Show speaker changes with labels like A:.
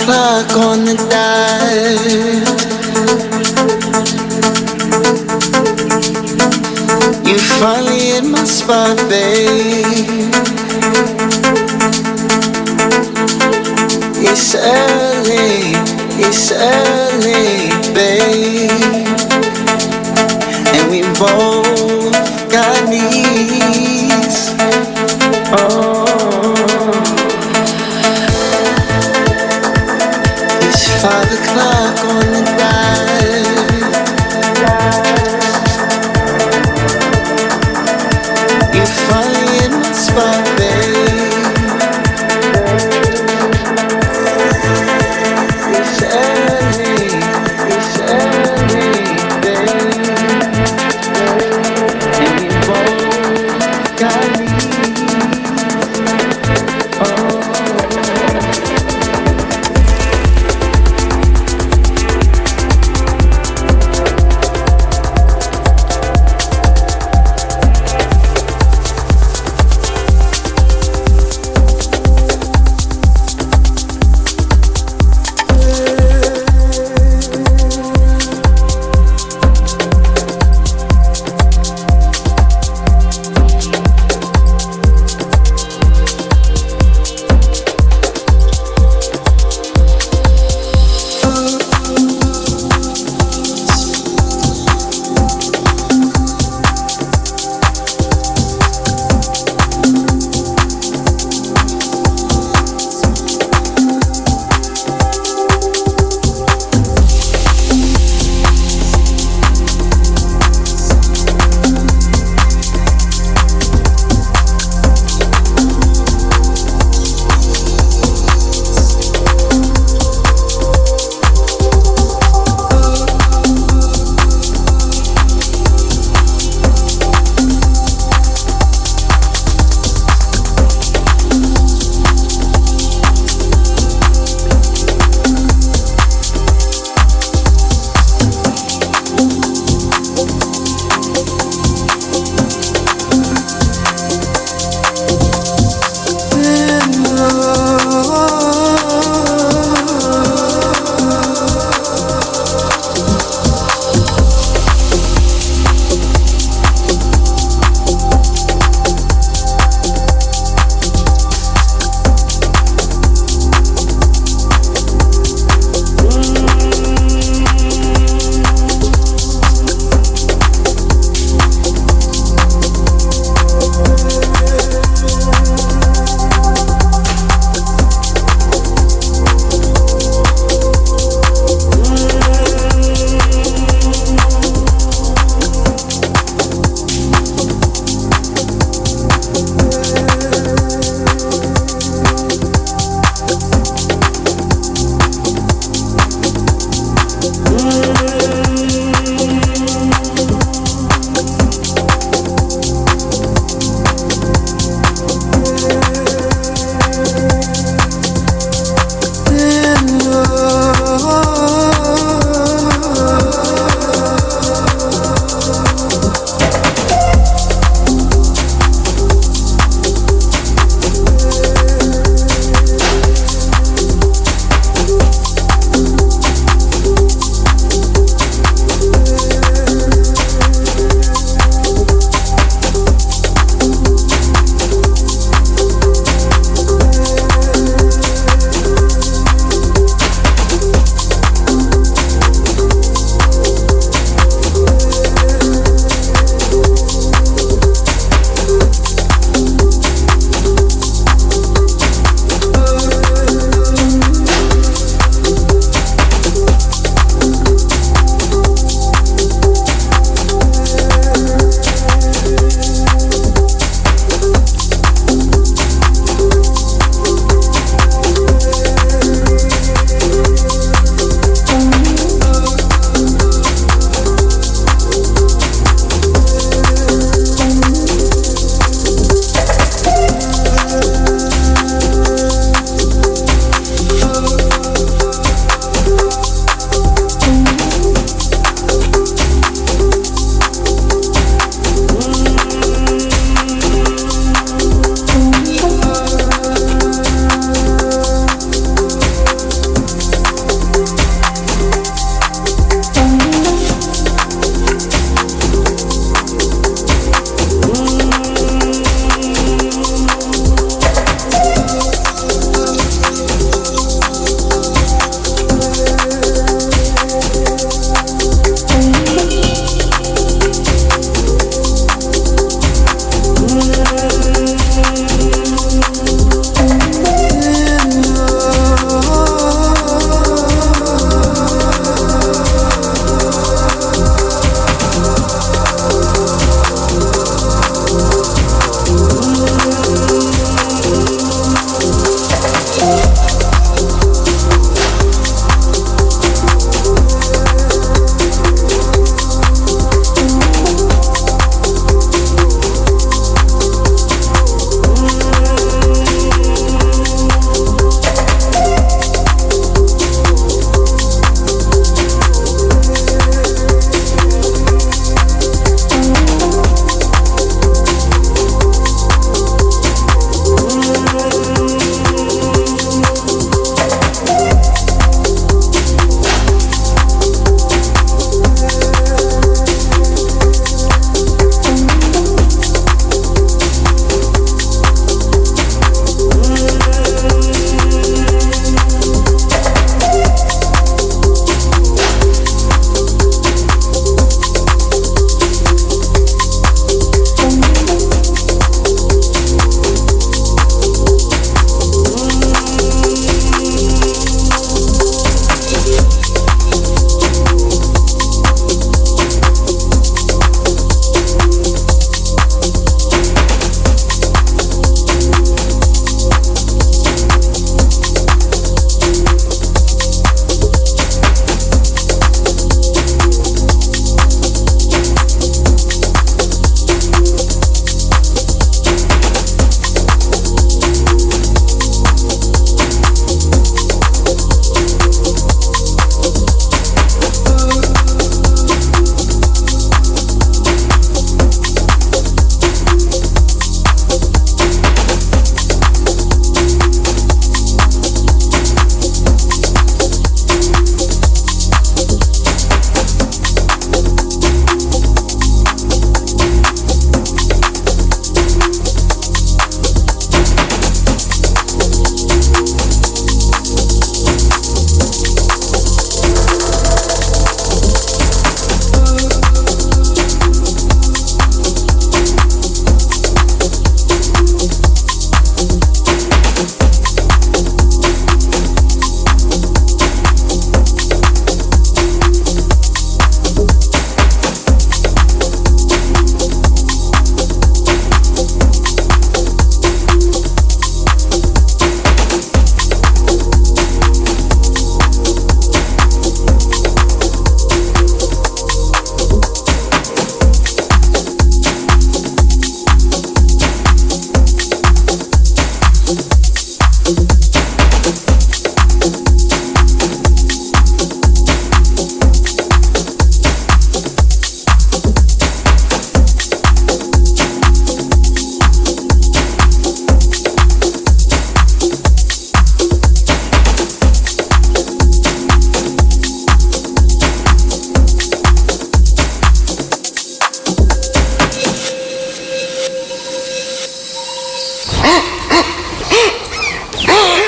A: O'clock on the dot. You finally hit my spot, babe. It's early, it's early,